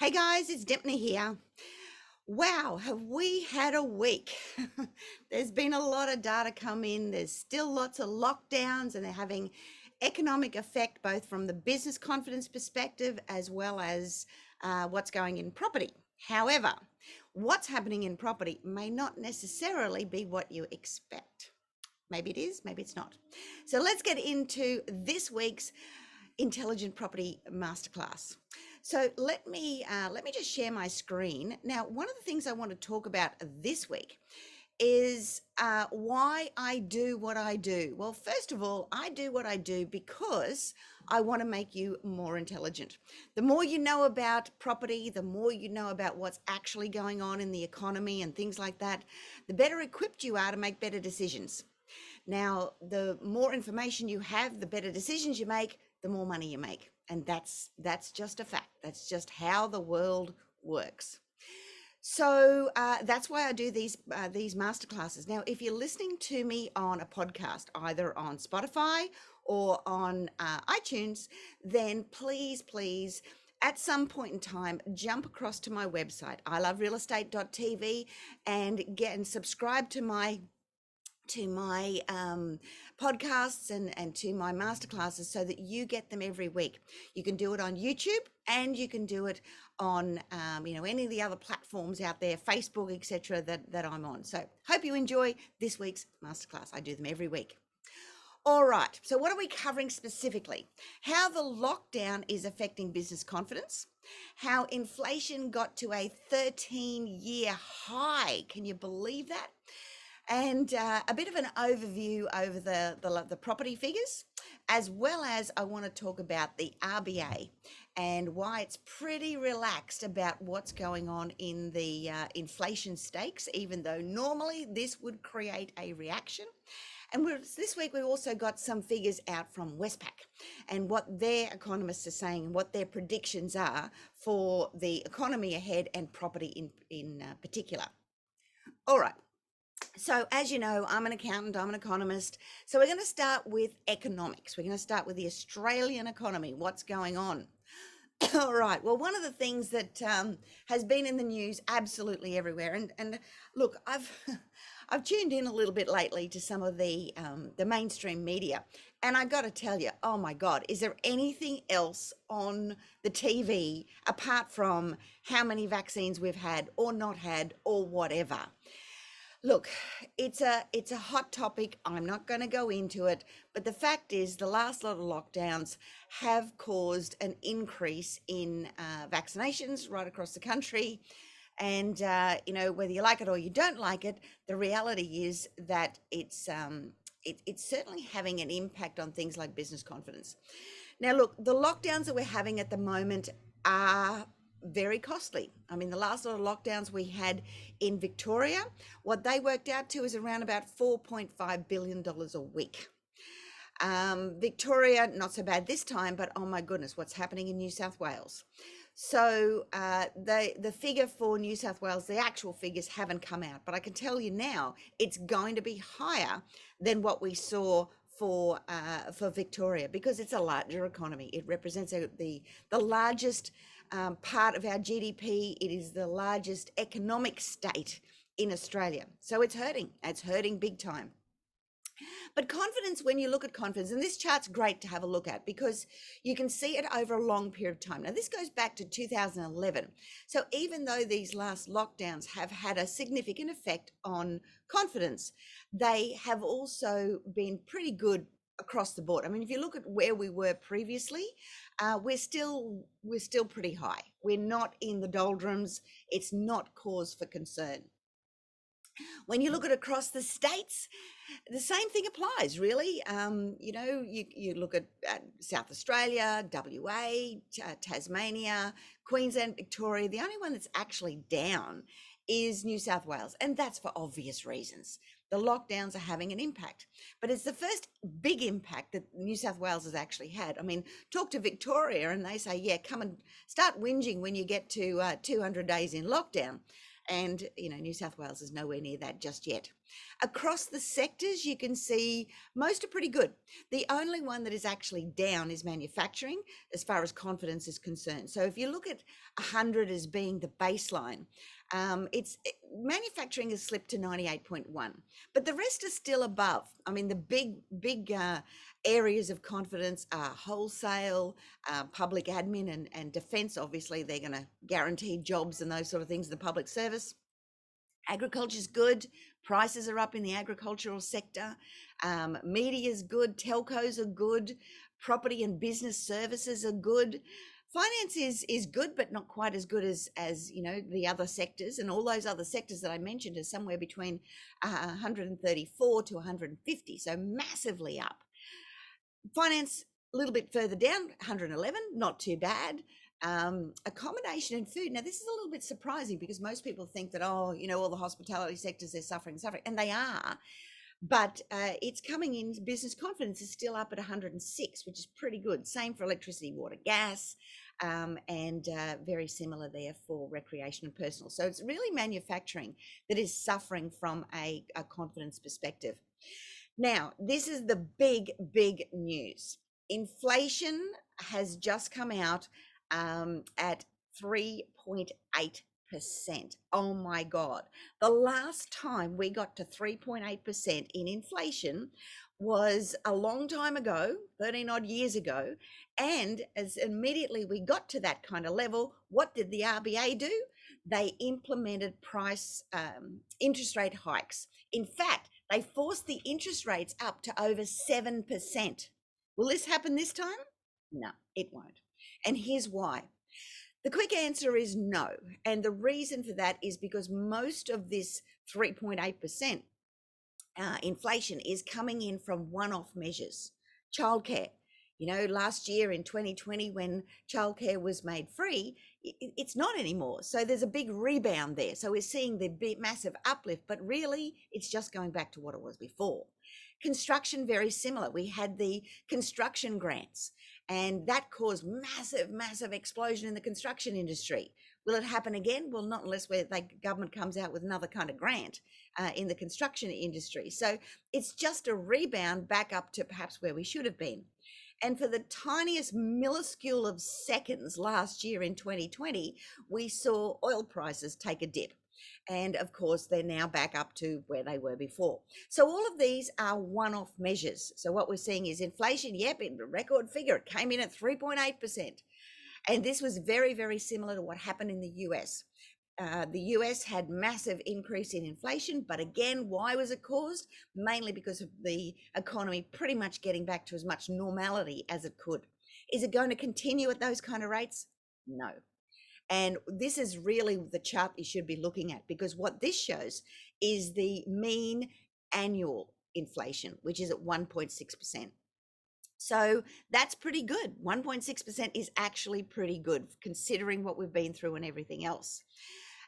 Hey guys, it's Dymphna here. Wow, have we had a week? There's been a lot of data come in. There's still lots of lockdowns, and they're having economic effect both from the business confidence perspective as well as uh, what's going in property. However, what's happening in property may not necessarily be what you expect. Maybe it is, maybe it's not. So let's get into this week's Intelligent Property Masterclass. So let me uh, let me just share my screen. Now, one of the things I want to talk about this week is uh, why I do what I do. Well, first of all, I do what I do because I want to make you more intelligent. The more you know about property, the more you know about what's actually going on in the economy and things like that, the better equipped you are to make better decisions. Now, the more information you have, the better decisions you make, the more money you make and that's that's just a fact that's just how the world works so uh, that's why I do these uh, these masterclasses. Now, if you're listening to me on a podcast, either on Spotify or on uh, iTunes, then please, please, at some point in time, jump across to my website, iloverealestate.tv, and get and subscribe to my to my um, podcasts and, and to my masterclasses so that you get them every week. You can do it on YouTube and you can do it on um, you know any of the other platforms out there, Facebook, etc. That that I'm on. So hope you enjoy this week's masterclass. I do them every week. All right. So what are we covering specifically? How the lockdown is affecting business confidence. How inflation got to a 13 year high. Can you believe that? And uh, a bit of an overview over the, the, the property figures, as well as I want to talk about the RBA and why it's pretty relaxed about what's going on in the uh, inflation stakes, even though normally this would create a reaction. And this week we also got some figures out from Westpac and what their economists are saying and what their predictions are for the economy ahead and property in, in uh, particular. All right, so, as you know, I'm an accountant, I'm an economist. So, we're going to start with economics. We're going to start with the Australian economy. What's going on? All right. Well, one of the things that um, has been in the news absolutely everywhere, and and look, I've I've tuned in a little bit lately to some of the um, the mainstream media, and I got to tell you, oh my God, is there anything else on the TV apart from how many vaccines we've had or not had or whatever? Look, it's a it's a hot topic. I'm not going to go into it, but the fact is, the last lot of lockdowns have caused an increase in uh, vaccinations right across the country. And uh, you know, whether you like it or you don't like it, the reality is that it's um, it, it's certainly having an impact on things like business confidence. Now, look, the lockdowns that we're having at the moment are very costly. I mean, the last lot of lockdowns we had in Victoria, what they worked out to is around about $4.5 billion a week. Um, Victoria, not so bad this time, but oh my goodness, what's happening in New South Wales? So uh, the the figure for New South Wales, the actual figures haven't come out, but I can tell you now it's going to be higher than what we saw for uh, for Victoria because it's a larger economy. It represents a, the the largest um, part of our GDP. It is the largest economic state in Australia. So it's hurting. It's hurting big time. But confidence, when you look at confidence, and this chart's great to have a look at because you can see it over a long period of time. Now, this goes back to 2011. So, even though these last lockdowns have had a significant effect on confidence, they have also been pretty good across the board. I mean, if you look at where we were previously, uh, we're still we're still pretty high. We're not in the doldrums. It's not cause for concern. When you look at across the states, the same thing applies, really. Um, you know, you, you look at, at South Australia, WA, Tasmania, Queensland, Victoria. The only one that's actually down is New South Wales, and that's for obvious reasons the lockdowns are having an impact. But it's the first big impact that New South Wales has actually had. I mean, talk to Victoria and they say, yeah, come and start whinging when you get to uh, 200 days in lockdown. And, you know, New South Wales is nowhere near that just yet. Across the sectors, you can see most are pretty good. The only one that is actually down is manufacturing as far as confidence is concerned. So if you look at 100 as being the baseline, um, it's it, manufacturing has slipped to 98.1, but the rest are still above. I mean, the big, big uh, areas of confidence are wholesale, uh, public admin, and, and defense. Obviously, they're going to guarantee jobs and those sort of things in the public service. Agriculture is good. Prices are up in the agricultural sector. Um, media is good. Telcos are good. Property and business services are good finance is is good but not quite as good as as you know the other sectors and all those other sectors that i mentioned are somewhere between uh, 134 to 150 so massively up finance a little bit further down 111 not too bad um, accommodation and food. Now this is a little bit surprising because most people think that oh you know all the hospitality sectors they're suffering suffering and they are. But uh, it's coming in business confidence is still up at 106 which is pretty good. Same for electricity water gas um, and uh, very similar there for recreation and personal. So it's really manufacturing that is suffering from a, a confidence perspective. Now this is the big big news. Inflation has just come out um, at 3.8 percent Oh my God. The last time we got to 3.8% in inflation was a long time ago, 13 odd years ago. And as immediately we got to that kind of level, what did the RBA do? They implemented price um, interest rate hikes. In fact, they forced the interest rates up to over 7%. Will this happen this time? No, it won't. And here's why the quick answer is no. And the reason for that is because most of this 3.8% uh, inflation is coming in from one off measures. Childcare. You know, last year in 2020, when childcare was made free, it's not anymore. So there's a big rebound there. So we're seeing the big, massive uplift, but really it's just going back to what it was before. Construction, very similar. We had the construction grants and that caused massive, massive explosion in the construction industry. Will it happen again? Well, not unless the government comes out with another kind of grant uh, in the construction industry. So it's just a rebound back up to perhaps where we should have been. And for the tiniest minuscule of seconds last year in 2020, we saw oil prices take a dip. And of course, they're now back up to where they were before. So all of these are one-off measures. So what we're seeing is inflation, yep, in record figure, it came in at 3.8%. And this was very, very similar to what happened in the US. Uh, the US had massive increase in inflation, but again, why was it caused? Mainly because of the economy pretty much getting back to as much normality as it could. Is it going to continue at those kind of rates? No. And this is really the chart you should be looking at because what this shows is the mean annual inflation, which is at 1.6%. So that's pretty good. 1.6% is actually pretty good considering what we've been through and everything else.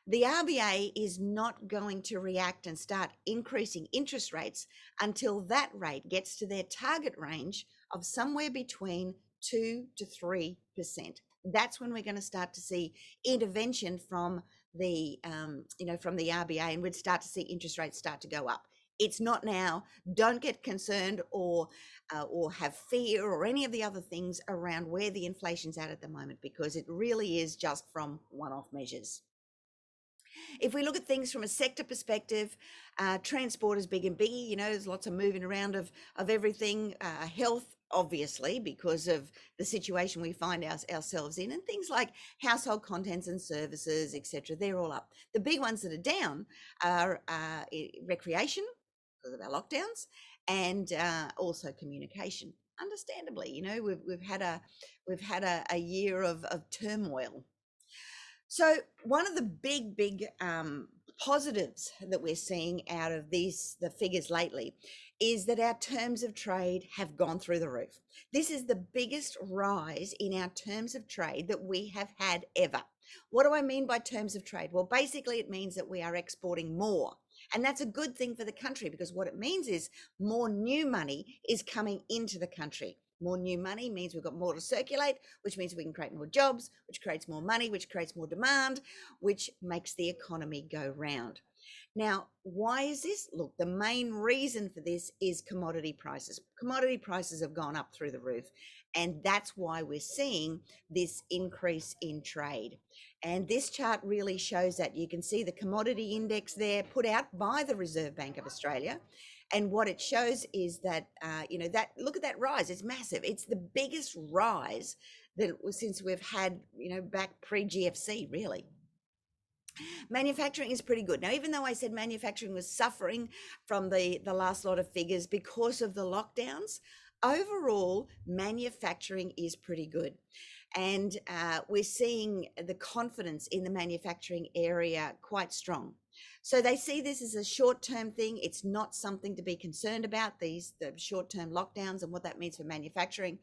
The RBA is not going to react and start increasing interest rates until that rate gets to their target range of somewhere between 2 to 3% that's when we're going to start to see intervention from the um, you know from the RBA and we'd start to see interest rates start to go up. It's not now. Don't get concerned or uh, or have fear or any of the other things around where the inflation's at at the moment because it really is just from one-off measures. If we look at things from a sector perspective, uh, transport is big and biggie. You know, there's lots of moving around of of everything. Uh, health obviously because of the situation we find our, ourselves in and things like household contents and services etc they're all up. The big ones that are down are uh, recreation because of our lockdowns and uh, also communication. Understandably you know we've, we've had a we've had a, a year of, of turmoil. So one of the big big um, positives that we're seeing out of these the figures lately is that our terms of trade have gone through the roof. This is the biggest rise in our terms of trade that we have had ever. What do I mean by terms of trade? Well, basically, it means that we are exporting more. And that's a good thing for the country because what it means is more new money is coming into the country. More new money means we've got more to circulate, which means we can create more jobs, which creates more money, which creates more demand, which makes the economy go round. Now, why is this? Look, the main reason for this is commodity prices. Commodity prices have gone up through the roof, and that's why we're seeing this increase in trade. And this chart really shows that. You can see the commodity index there put out by the Reserve Bank of Australia. And what it shows is that, uh, you know, that look at that rise. It's massive. It's the biggest rise that since we've had, you know, back pre GFC, really. Manufacturing is pretty good. Now, even though I said manufacturing was suffering from the, the last lot of figures because of the lockdowns, overall, manufacturing is pretty good. And uh, we're seeing the confidence in the manufacturing area quite strong. So they see this as a short-term thing. It's not something to be concerned about, these the short-term lockdowns and what that means for manufacturing.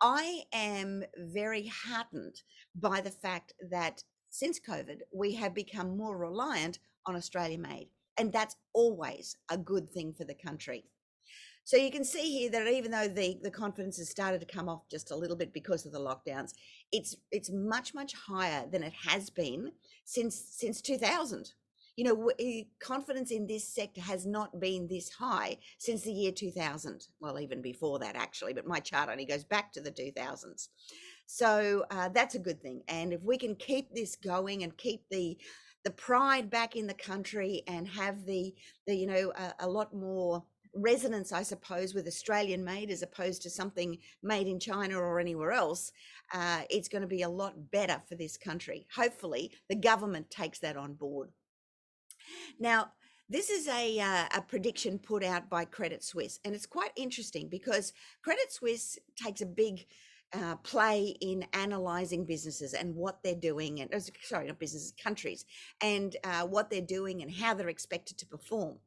I am very heartened by the fact that since COVID, we have become more reliant on Australia made. And that's always a good thing for the country. So you can see here that even though the, the confidence has started to come off just a little bit because of the lockdowns, it's it's much, much higher than it has been since since 2000. You know, eh, confidence in this sector has not been this high since the year 2000. Well, even before that, actually, but my chart only goes back to the 2000s. So uh, that's a good thing. And if we can keep this going and keep the the pride back in the country and have the the you know a, a lot more resonance, I suppose, with Australian made as opposed to something made in China or anywhere else, uh, it's going to be a lot better for this country. Hopefully, the government takes that on board. Now, this is a, uh, a prediction put out by Credit Suisse, and it's quite interesting because Credit Suisse takes a big uh, play in analyzing businesses and what they're doing, and sorry, not businesses, countries, and uh, what they're doing and how they're expected to perform.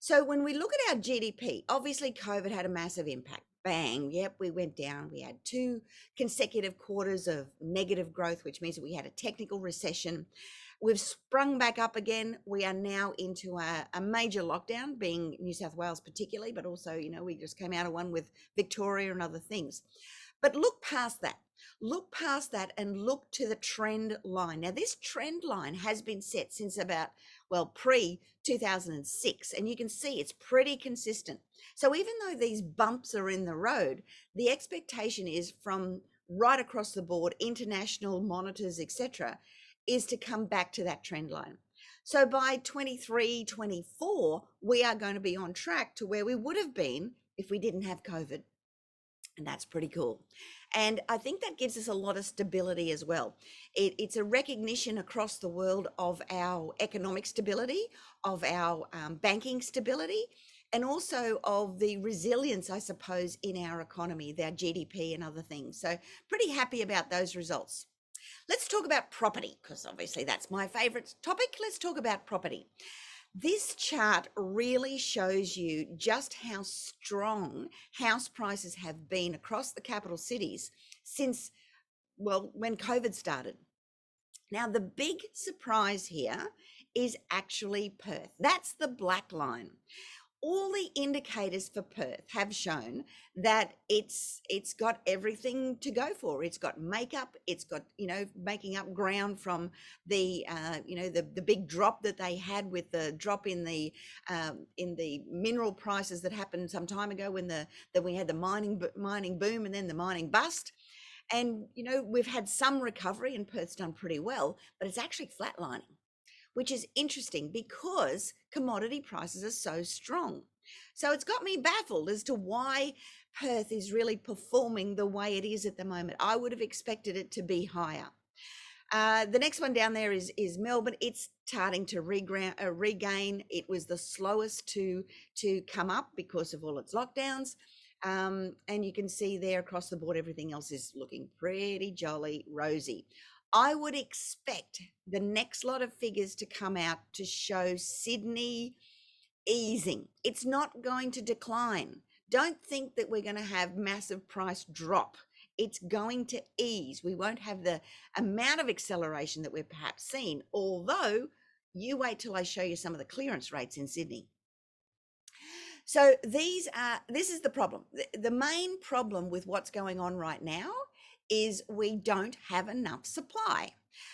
So when we look at our GDP, obviously COVID had a massive impact. Bang, yep, we went down. We had two consecutive quarters of negative growth, which means that we had a technical recession. We've sprung back up again. We are now into a, a, major lockdown, being New South Wales particularly, but also, you know, we just came out of one with Victoria and other things. But look past that. Look past that and look to the trend line. Now, this trend line has been set since about, well, pre 2006, and you can see it's pretty consistent. So, even though these bumps are in the road, the expectation is from right across the board, international monitors, etc., is to come back to that trend line. So by 23, 24, we are going to be on track to where we would have been if we didn't have COVID. And that's pretty cool. And I think that gives us a lot of stability as well. It, it's a recognition across the world of our economic stability, of our um, banking stability, and also of the resilience, I suppose, in our economy, our GDP and other things. So, pretty happy about those results. Let's talk about property, because obviously that's my favorite topic. Let's talk about property. This chart really shows you just how strong house prices have been across the capital cities since, well, when COVID started. Now, the big surprise here is actually Perth. That's the black line all the indicators for Perth have shown that it's it's got everything to go for. It's got makeup. It's got you know making up ground from the uh, you know the the big drop that they had with the drop in the um, in the mineral prices that happened some time ago when the that we had the mining mining boom and then the mining bust. And you know we've had some recovery and Perth's done pretty well, but it's actually flatlining which is interesting because commodity prices are so strong. So it's got me baffled as to why Perth is really performing the way it is at the moment. I would have expected it to be higher. Uh, the next one down there is is Melbourne. It's starting to uh, regain. It was the slowest to to come up because of all its lockdowns. Um, and you can see there across the board, everything else is looking pretty jolly rosy. I would expect the next lot of figures to come out to show Sydney easing. It's not going to decline. Don't think that we're going to have massive price drop. It's going to ease. We won't have the amount of acceleration that we've perhaps seen, although you wait till I show you some of the clearance rates in Sydney. So these are this is the problem. The, main problem with what's going on right now is we don't have enough supply.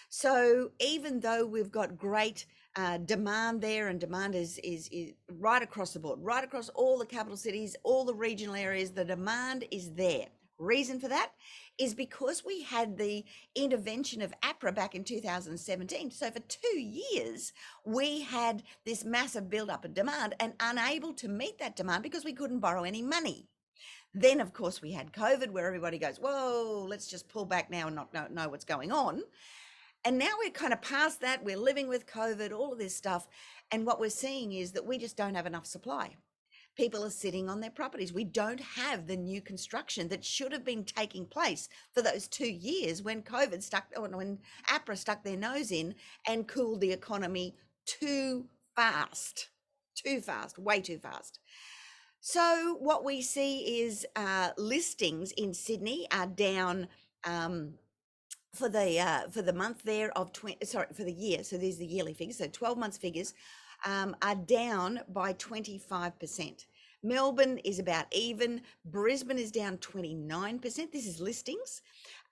So even though we've got great uh, demand there, and demand is, is is right across the board, right across all the capital cities, all the regional areas. The demand is there. Reason for that is because we had the intervention of APRA back in 2017. So for two years, we had this massive build-up of demand and unable to meet that demand because we couldn't borrow any money. Then, of course, we had COVID, where everybody goes, "Whoa, let's just pull back now and not know, know what's going on." And now we're kind of past that. We're living with COVID, all of this stuff, and what we're seeing is that we just don't have enough supply people are sitting on their properties. We don't have the new construction that should have been taking place for those two years when COVID stuck, when APRA stuck their nose in and cooled the economy too fast, too fast, way too fast. So what we see is uh, listings in Sydney are down um, for the uh, for the month there of 20 sorry for the year so these are the yearly figures so 12 months figures um, are down by 25%. Melbourne is about even. Brisbane is down 29%. This is listings.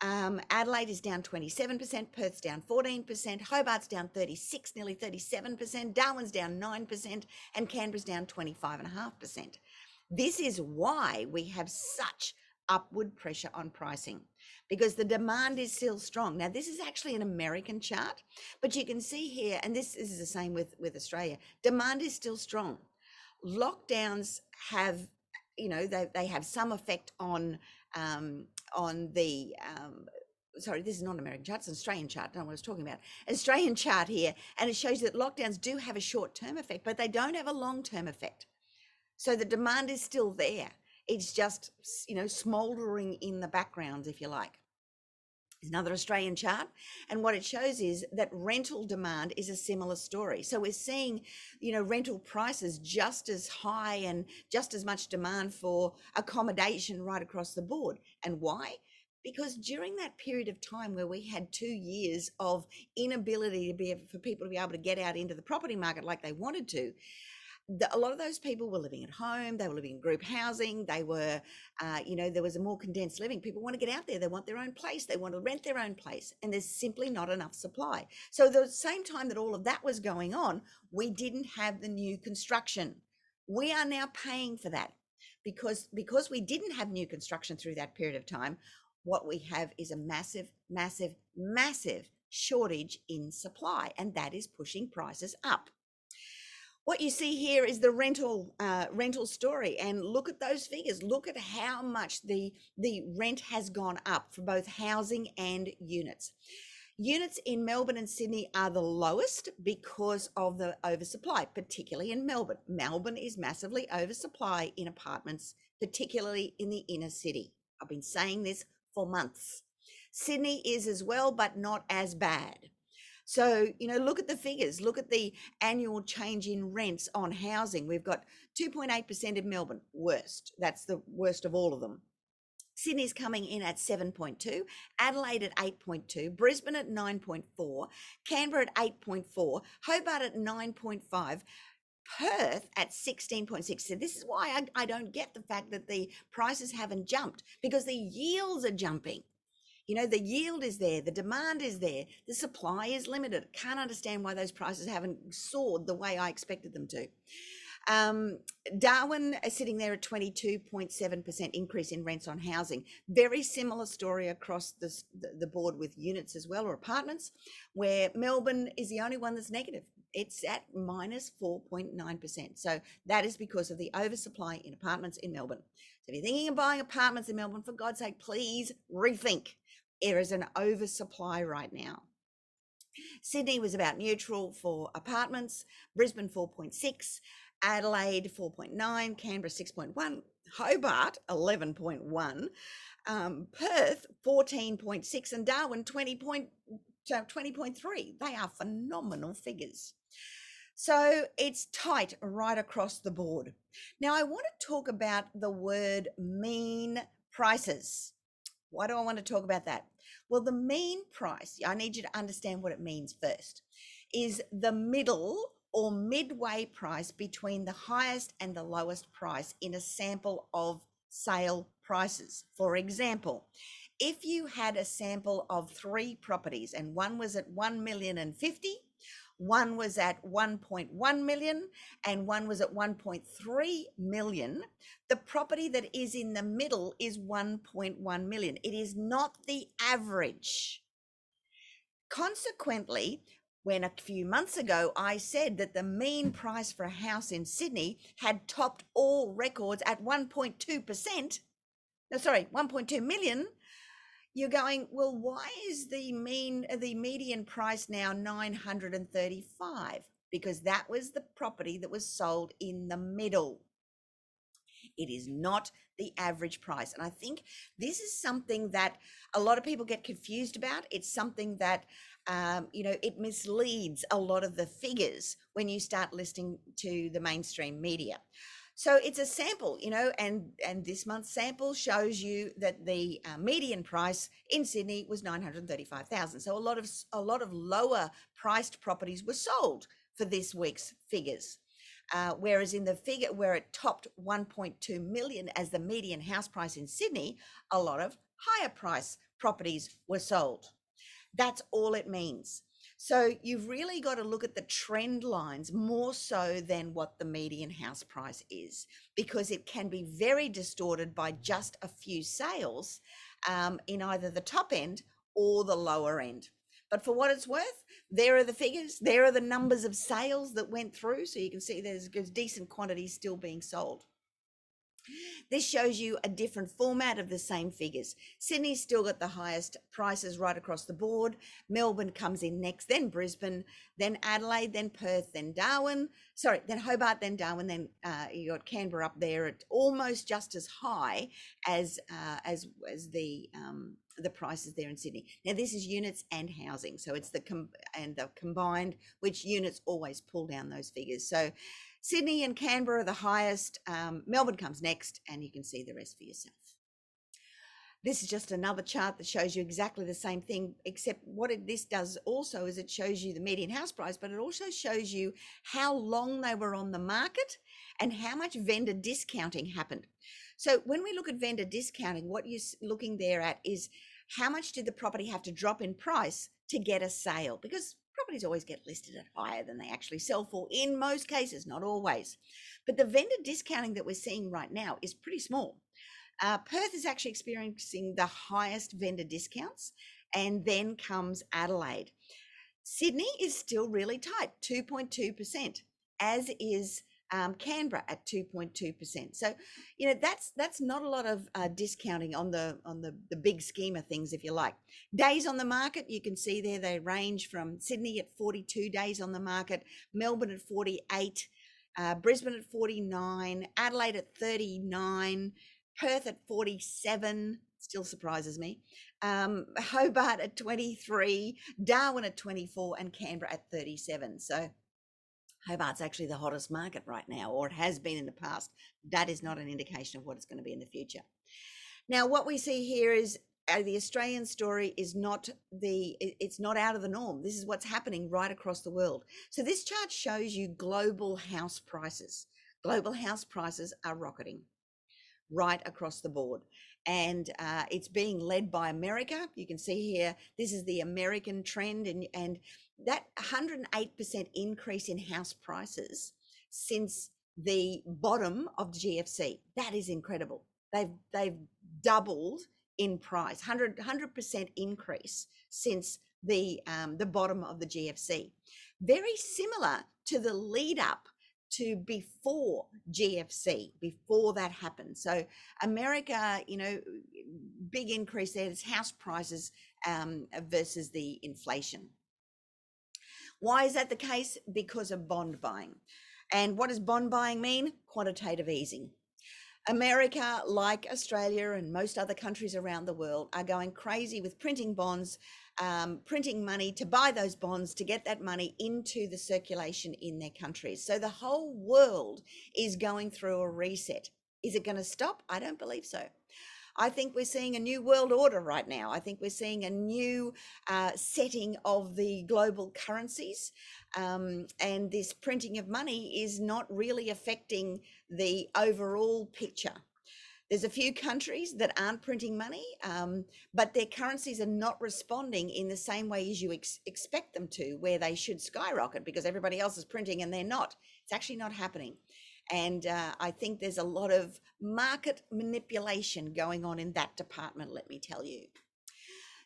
Um, Adelaide is down 27%. Perth's down 14%. Hobart's down 36, nearly 37%. Darwin's down 9%. And Canberra's down 25.5%. This is why we have such upward pressure on pricing because the demand is still strong. Now, this is actually an American chart, but you can see here, and this, this is the same with, with Australia, demand is still strong. Lockdowns have, you know, they, they have some effect on um, on the um, sorry, this is not an American chart, it's an Australian chart. I don't know what I was talking about. Australian chart here, and it shows that lockdowns do have a short term effect, but they don't have a long term effect. So the demand is still there. It's just, you know, smoldering in the background, if you like. Another Australian chart. And what it shows is that rental demand is a similar story. So we're seeing, you know, rental prices just as high and just as much demand for accommodation right across the board. And why? because during that period of time where we had two years of inability to be for people to be able to get out into the property market like they wanted to the, a lot of those people were living at home they were living in group housing they were uh, you know there was a more condensed living. People want to get out there they want their own place they want to rent their own place and there's simply not enough supply. So the same time that all of that was going on we didn't have the new construction. We are now paying for that because because we didn't have new construction through that period of time what we have is a massive massive massive shortage in supply and that is pushing prices up what you see here is the rental uh, rental story and look at those figures. Look at how much the the rent has gone up for both housing and units. Units in melbourne and sydney are the lowest because of the oversupply particularly in melbourne. Melbourne is massively oversupply in apartments particularly in the inner city. I've been saying this for months. Sydney is as well but not as bad so, you know, look at the figures, look at the annual change in rents on housing. We've got 2.8% in Melbourne, worst. That's the worst of all of them. Sydney's coming in at 7.2, Adelaide at 8.2, Brisbane at 9.4, Canberra at 8.4, Hobart at 9.5. Perth at 16.6. So this is why I, I, don't get the fact that the prices haven't jumped because the yields are jumping. You know, the yield is there, the demand is there, the supply is limited. Can't understand why those prices haven't soared the way I expected them to. Um, Darwin is sitting there at 22.7% increase in rents on housing. Very similar story across the, the board with units as well or apartments, where Melbourne is the only one that's negative. It's at minus 4.9%. So that is because of the oversupply in apartments in Melbourne. So if you're thinking of buying apartments in Melbourne, for God's sake, please rethink there is an oversupply right now. Sydney was about neutral for apartments, Brisbane 4.6, Adelaide 4.9, Canberra 6.1, Hobart 11.1, um, Perth 14.6, and Darwin 20 point, 20.3. They are phenomenal figures. So it's tight right across the board. Now, I want to talk about the word mean prices. Why do I want to talk about that? Well, the mean price, I need you to understand what it means first, is the middle or midway price between the highest and the lowest price in a sample of sale prices. For example, if you had a sample of three properties and one was at 1 million and 50, One was at 1.1 million and one was at 1.3 million. The property that is in the middle is 1.1 million. It is not the average. Consequently, when a few months ago I said that the mean price for a house in Sydney had topped all records at 1.2%, no, sorry, 1.2 million, you're going, well, why is the mean, the median price now 935? Because that was the property that was sold in the middle. It is not the average price. And I think this is something that a lot of people get confused about. It's something that, um, you know, it misleads a lot of the figures when you start listening to the mainstream media. So it's a sample, you know, and and this month's sample shows you that the uh, median price in Sydney was nine hundred thirty-five thousand. So a lot of a lot of lower priced properties were sold for this week's figures. Uh, whereas in the figure where it topped 1.2 million as the median house price in Sydney, a lot of higher price properties were sold. That's all it means. So you've really got to look at the trend lines more so than what the median house price is, because it can be very distorted by just a few sales um, in either the top end or the lower end. But for what it's worth, there are the figures, there are the numbers of sales that went through. So you can see there's, there's decent quantities still being sold. This shows you a different format of the same figures. Sydney's still got the highest prices right across the board. Melbourne comes in next, then Brisbane, then Adelaide, then Perth, then Darwin. Sorry, then Hobart, then Darwin, then uh, you got Canberra up there at almost just as high as uh, as as the um, the prices there in Sydney. Now this is units and housing, so it's the and the combined, which units always pull down those figures. So Sydney and Canberra are the highest. Um, Melbourne comes next, and you can see the rest for yourself. This is just another chart that shows you exactly the same thing, except what it, this does also is it shows you the median house price, but it also shows you how long they were on the market and how much vendor discounting happened. So when we look at vendor discounting, what you're looking there at is how much did the property have to drop in price to get a sale? Because properties always get listed at higher than they actually sell for in most cases, not always. But the vendor discounting that we're seeing right now is pretty small. Uh, Perth is actually experiencing the highest vendor discounts, and then comes Adelaide. Sydney is still really tight, 2.2%, as is um, Canberra at 2.2%. So, you know, that's that's not a lot of uh, discounting on the on the, the big scheme of things, if you like. Days on the market, you can see there they range from Sydney at 42 days on the market, Melbourne at 48, uh, Brisbane at 49, Adelaide at 39, Perth at 47. Still surprises me. Um, Hobart at 23, Darwin at 24, and Canberra at 37. So Hobart's actually the hottest market right now, or it has been in the past. That is not an indication of what it's going to be in the future. Now, what we see here is uh, the Australian story is not the it's not out of the norm. This is what's happening right across the world. So this chart shows you global house prices. Global house prices are rocketing right across the board. And uh, it's being led by America. You can see here, this is the American trend, and, and that 108% increase in house prices since the bottom of the GFC. That is incredible. They've they've doubled in price, 100 100% increase since the um, the bottom of the GFC. Very similar to the lead up to before GFC, before that happened. So America, you know, big increase there. It's house prices um, versus the inflation. Why is that the case? Because of bond buying. And what does bond buying mean? Quantitative easing. America, like Australia and most other countries around the world, are going crazy with printing bonds, um, printing money to buy those bonds to get that money into the circulation in their countries. So the whole world is going through a reset. Is it going to stop? I don't believe so. I think we're seeing a new world order right now. I think we're seeing a new uh, setting of the global currencies. Um, and this printing of money is not really affecting the overall picture. There's a few countries that aren't printing money, um, but their currencies are not responding in the same way as you ex- expect them to, where they should skyrocket because everybody else is printing and they're not. It's actually not happening. And uh, I think there's a lot of market manipulation going on in that department, let me tell you.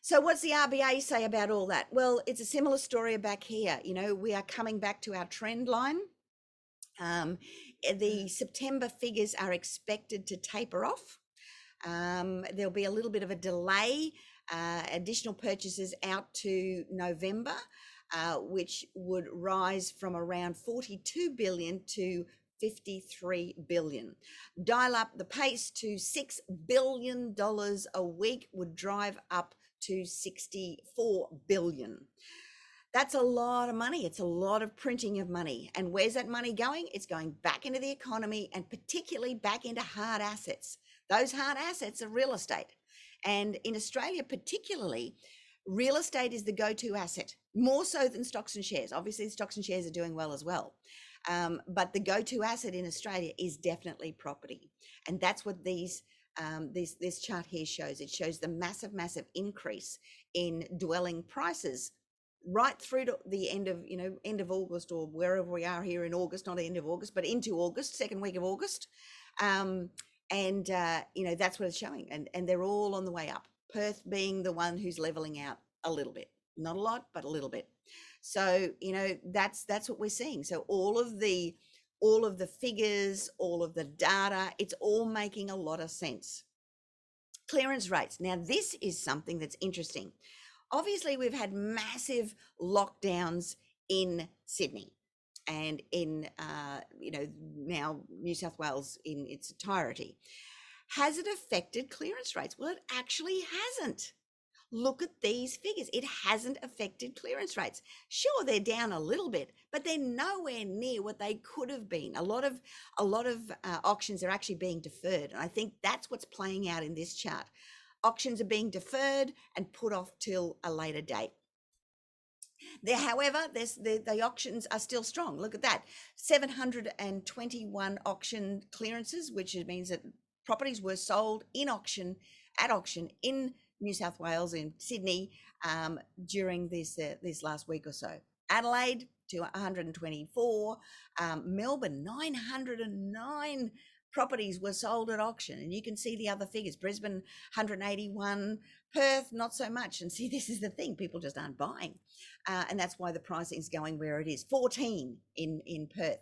So, what's the RBA say about all that? Well, it's a similar story back here. You know, we are coming back to our trend line. Um, eh, the September figures are expected to taper off. Um, there'll be a little bit of a delay, uh, additional purchases out to November, uh, which would rise from around 42 billion to 53 billion. Dial up the pace to $6 billion a week would drive up to 64 billion. That's a lot of money. It's a lot of printing of money. And where's that money going? It's going back into the economy and particularly back into hard assets. Those hard assets are real estate. And in Australia, particularly, real estate is the go to asset, more so than stocks and shares. Obviously, stocks and shares are doing well as well. Um, but the go to asset in Australia is definitely property. And that's what these um, this this chart here shows. It shows the massive, massive increase in dwelling prices right through to the end of you know end of august or wherever we are here in august not end of august but into august second week of august um, and uh, you know that's what it's showing and and they're all on the way up perth being the one who's leveling out a little bit not a lot but a little bit so you know that's that's what we're seeing so all of the all of the figures all of the data it's all making a lot of sense clearance rates now this is something that's interesting obviously we've had massive lockdowns in Sydney and in uh, you know now New South Wales in its entirety. Has it affected clearance rates? Well, it actually hasn't. Look at these figures. It hasn't affected clearance rates. Sure, they're down a little bit, but they're nowhere near what they could have been. A lot of a lot of uh, auctions are actually being deferred, and I think that's what's playing out in this chart. Auctions are being deferred and put off till a later date. There, however, the, the auctions are still strong. Look at that 721 auction clearances, which means that properties were sold in auction at auction in New South Wales, in Sydney, um, during this uh, this last week or so. Adelaide to 124, um, Melbourne 909 properties were sold at auction. And you can see the other figures Brisbane, 181, Perth, not so much. And see, this is the thing people just aren't buying. Uh, and that's why the pricing is going where it is 14 in, in Perth,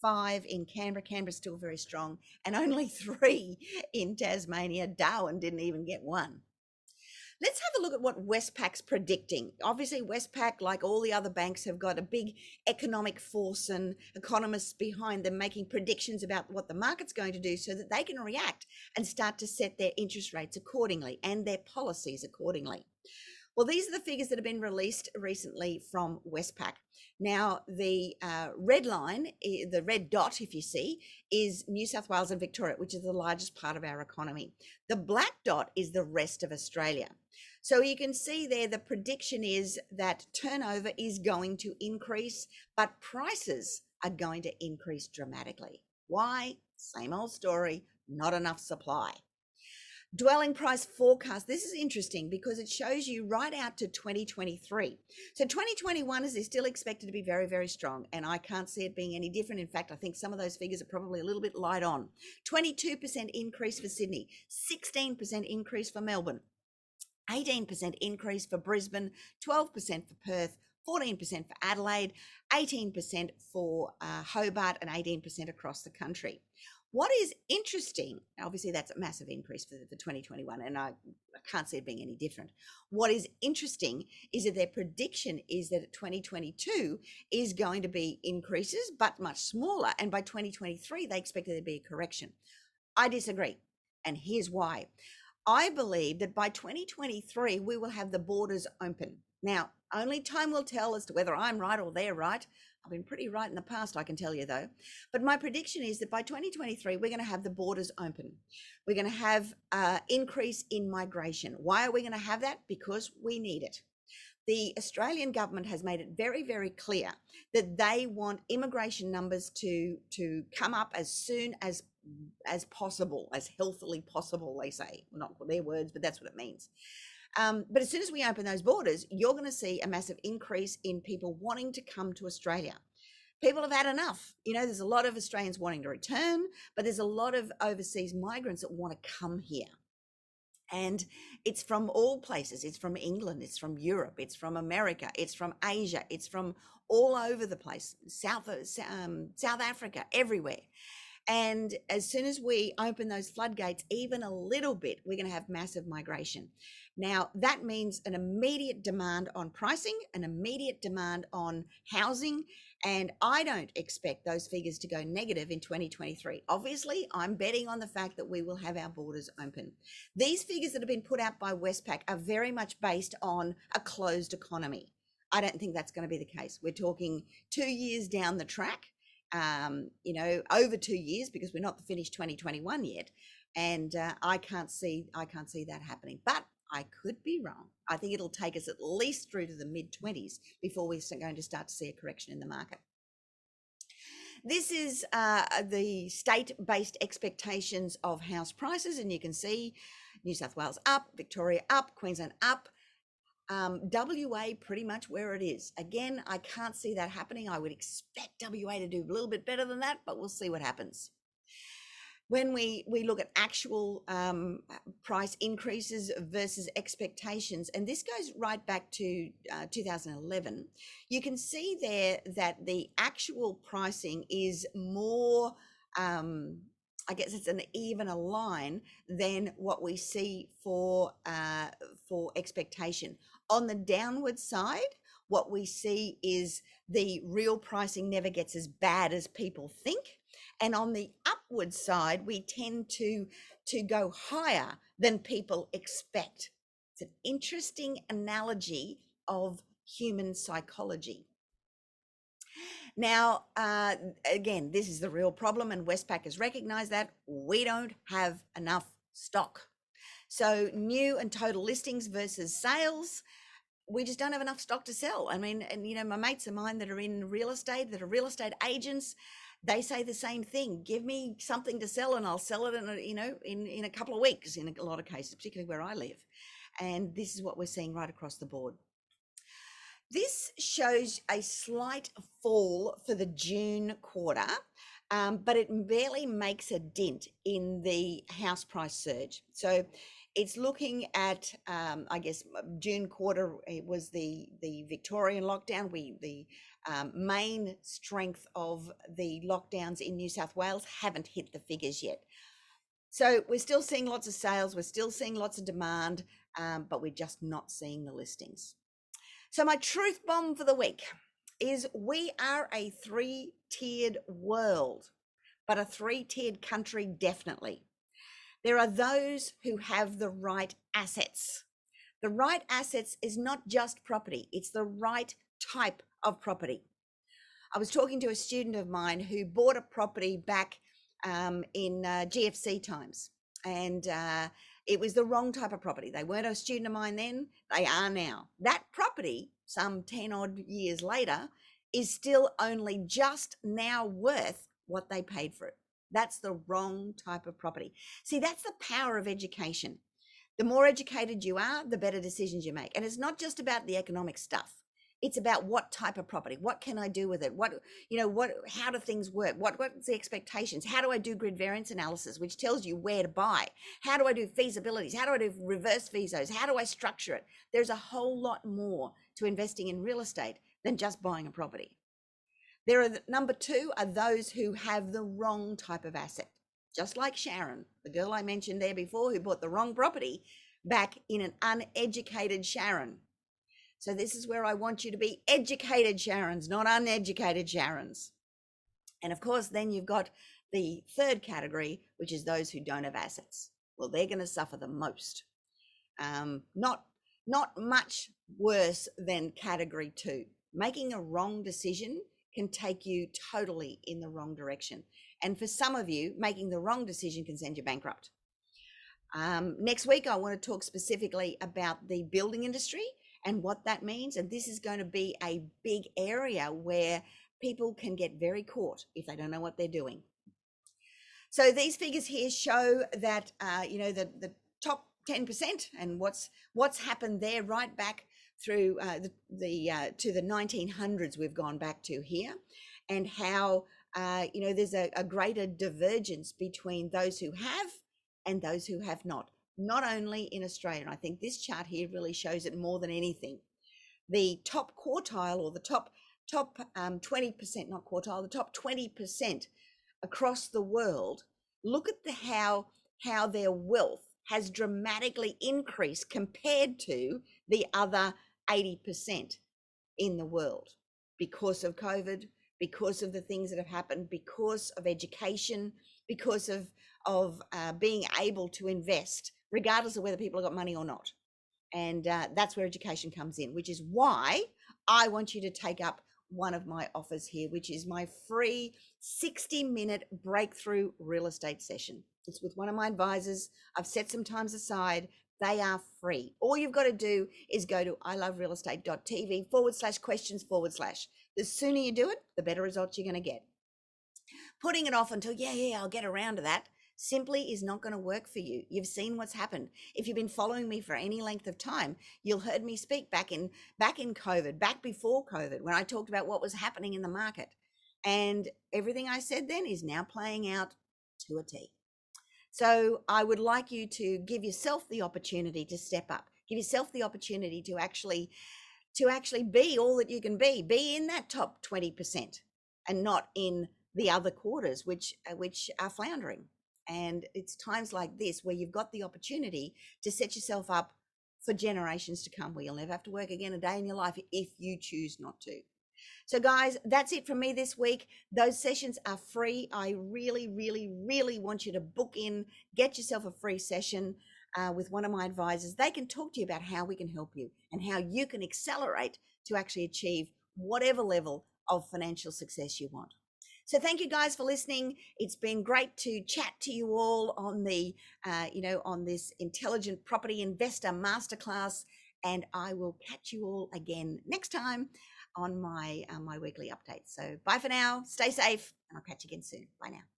125 in Canberra. Canberra's still very strong, and only three in Tasmania. Darwin didn't even get one. Let's have a look at what Westpac's predicting. Obviously, Westpac, like all the other banks, have got a big economic force and economists behind them making predictions about what the market's going to do so that they can react and start to set their interest rates accordingly and their policies accordingly. Well, these are the figures that have been released recently from Westpac. Now, the uh, red line, the red dot, if you see, is New South Wales and Victoria, which is the largest part of our economy. The black dot is the rest of Australia. So you can see there the prediction is that turnover is going to increase, but prices are going to increase dramatically. Why? Same old story, not enough supply. Dwelling price forecast. This is interesting because it shows you right out to 2023. So 2021 is still expected to be very, very strong, and I can't see it being any different. In fact, I think some of those figures are probably a little bit light on. 22% increase for Sydney, 16% increase for Melbourne, 18% increase for Brisbane, 12% for Perth, 14% for Adelaide, 18% for uh, Hobart, and 18% across the country. What is interesting, obviously that's a massive increase for, for 2021, and I, I can't see it being any different. What is interesting is that their prediction is that 2022 is going to be increases, but much smaller. And by 2023, they expect there to be a correction. I disagree. And here's why. I believe that by 2023, we will have the borders open. Now, only time will tell as to whether I'm right or they're right. I've been pretty right in the past, I can tell you though. But my prediction is that by 2023, we're going to have the borders open. We're going to have an increase in migration. Why are we going to have that? Because we need it. The Australian government has made it very, very clear that they want immigration numbers to, to come up as soon as as possible, as healthily possible, they say. Not their words, but that's what it means. Um, but as soon as we open those borders, you're going to see a massive increase in people wanting to come to Australia. People have had enough. You know, there's a lot of Australians wanting to return, but there's a lot of overseas migrants that want to come here. And it's from all places. It's from England, it's from Europe, it's from America, it's from Asia, it's from all over the place, South, uh, um, South Africa, everywhere. And as soon as we open those floodgates even a little bit, we're going to have massive migration. Now, that means an immediate demand on pricing, an immediate demand on housing, and I don't expect those figures to go negative in 2023. Obviously, I'm betting on the fact that we will have our borders open. These figures that have been put out by Westpac are very much based on a closed economy. I don't think that's going to be the case. We're talking two years down the track, um, you know, over two years because we're not finished 2021 yet, and uh, I can't see I can't see that happening. But I could be wrong. I think it'll take us at least through to the mid 20s before we're going to start to see a correction in the market. This is uh, the state based expectations of house prices, and you can see New South Wales up, Victoria up, Queensland up. Um, WA pretty much where it is. Again, I can't see that happening. I would expect WA to do a little bit better than that, but we'll see what happens when we we look at actual um, price increases versus expectations, and this goes right back to uh, 2011, you can see there that the actual pricing is more. Um, I guess it's an even a line than what we see for uh, for expectation. On the downward side, what we see is the real pricing never gets as bad as people think and on the upward side, we tend to, to go higher than people expect. It's an interesting analogy of human psychology. Now, uh, again, this is the real problem, and Westpac has recognized that we don't have enough stock. So, new and total listings versus sales, we just don't have enough stock to sell. I mean, and you know, my mates of mine that are in real estate, that are real estate agents, they say the same thing give me something to sell and i'll sell it in a, you know in, in a couple of weeks in a lot of cases particularly where i live. And this is what we're seeing right across the board. This shows a slight fall for the june quarter um, but it barely makes a dent in the house price surge. So it's looking at um, i guess june quarter it was the the victorian lockdown we the um, main strength of the lockdowns in New South Wales haven't hit the figures yet. So we're still seeing lots of sales, we're still seeing lots of demand, um, but we're just not seeing the listings. So, my truth bomb for the week is we are a three tiered world, but a three tiered country, definitely. There are those who have the right assets. The right assets is not just property, it's the right type of property. I was talking to a student of mine who bought a property back um, in uh, GFC times, and uh, it was the wrong type of property. They weren't a student of mine then, they are now. That property, some 10 odd years later, is still only just now worth what they paid for it. That's the wrong type of property. See, that's the power of education. The more educated you are, the better decisions you make. And it's not just about the economic stuff. It's about what type of property. What can i do with it? What you know what how do things work? What what's the expectations? How do i do grid variance analysis which tells you where to buy? How do i do feasibilities? How do i do reverse feasos how do i structure it? There's a whole lot more to investing in real estate than just buying a property there are number two are those who have the wrong type of asset just like sharon the girl i mentioned there before who bought the wrong property back in an uneducated sharon so this is where I want you to be educated Sharons, not uneducated Sharons. And of course, then you've got the third category, which is those who don't have assets. Well, they're going to suffer the most. Um, not not much worse than category two. Making a wrong decision can take you totally in the wrong direction. And for some of you, making the wrong decision can send you bankrupt. Um, next week, I want to talk specifically about the building industry and what that means. And this is going to be a big area where people can get very caught if they don't know what they're doing. So these figures here show that uh, you know the the top 10% and what's what's happened there right back through uh, the, the uh, to the 1900s we've gone back to here and how uh, you know there's a, a greater divergence between those who have and those who have not. Not only in australia and i think this chart here really shows it more than anything. The top quartile or the top top um, 20% not quartile the top 20% across the world look at the how how their wealth has dramatically increased compared to the other 80% in the world because of covid because of the things that have happened because of education because of of uh, being able to invest regardless of whether people have got money or not. And uh, that's where education comes in which is why i want you to take up one of my offers here which is my free 60 minute breakthrough real estate session. It's with one of my advisors. I've set some times aside they are free all you've got to do is go to iloverealestate.tv forward slash questions forward slash the sooner you do it the better results you're going to get putting it off until yeah yeah i'll get around to that simply is not going to work for you. You've seen what's happened. If you've been following me for any length of time, you'll heard me speak back in back in COVID, back before COVID when I talked about what was happening in the market. And everything I said then is now playing out to a T. So I would like you to give yourself the opportunity to step up. Give yourself the opportunity to actually to actually be all that you can be. Be in that top 20% and not in the other quarters which uh, which are floundering. And it's times like this where you've got the opportunity to set yourself up for generations to come where you'll never have to work again a day in your life if you choose not to. So, guys, that's it from me this week. Those sessions are free. I really, really, really want you to book in, get yourself a free session uh, with one of my advisors. They can talk to you about how we can help you and how you can accelerate to actually achieve whatever level of financial success you want. So thank you guys for listening. It's been great to chat to you all on the, uh, you know, on this intelligent property investor masterclass. And I will catch you all again next time on my uh, my weekly updates. So bye for now. Stay safe, and I'll catch you again soon. Bye now.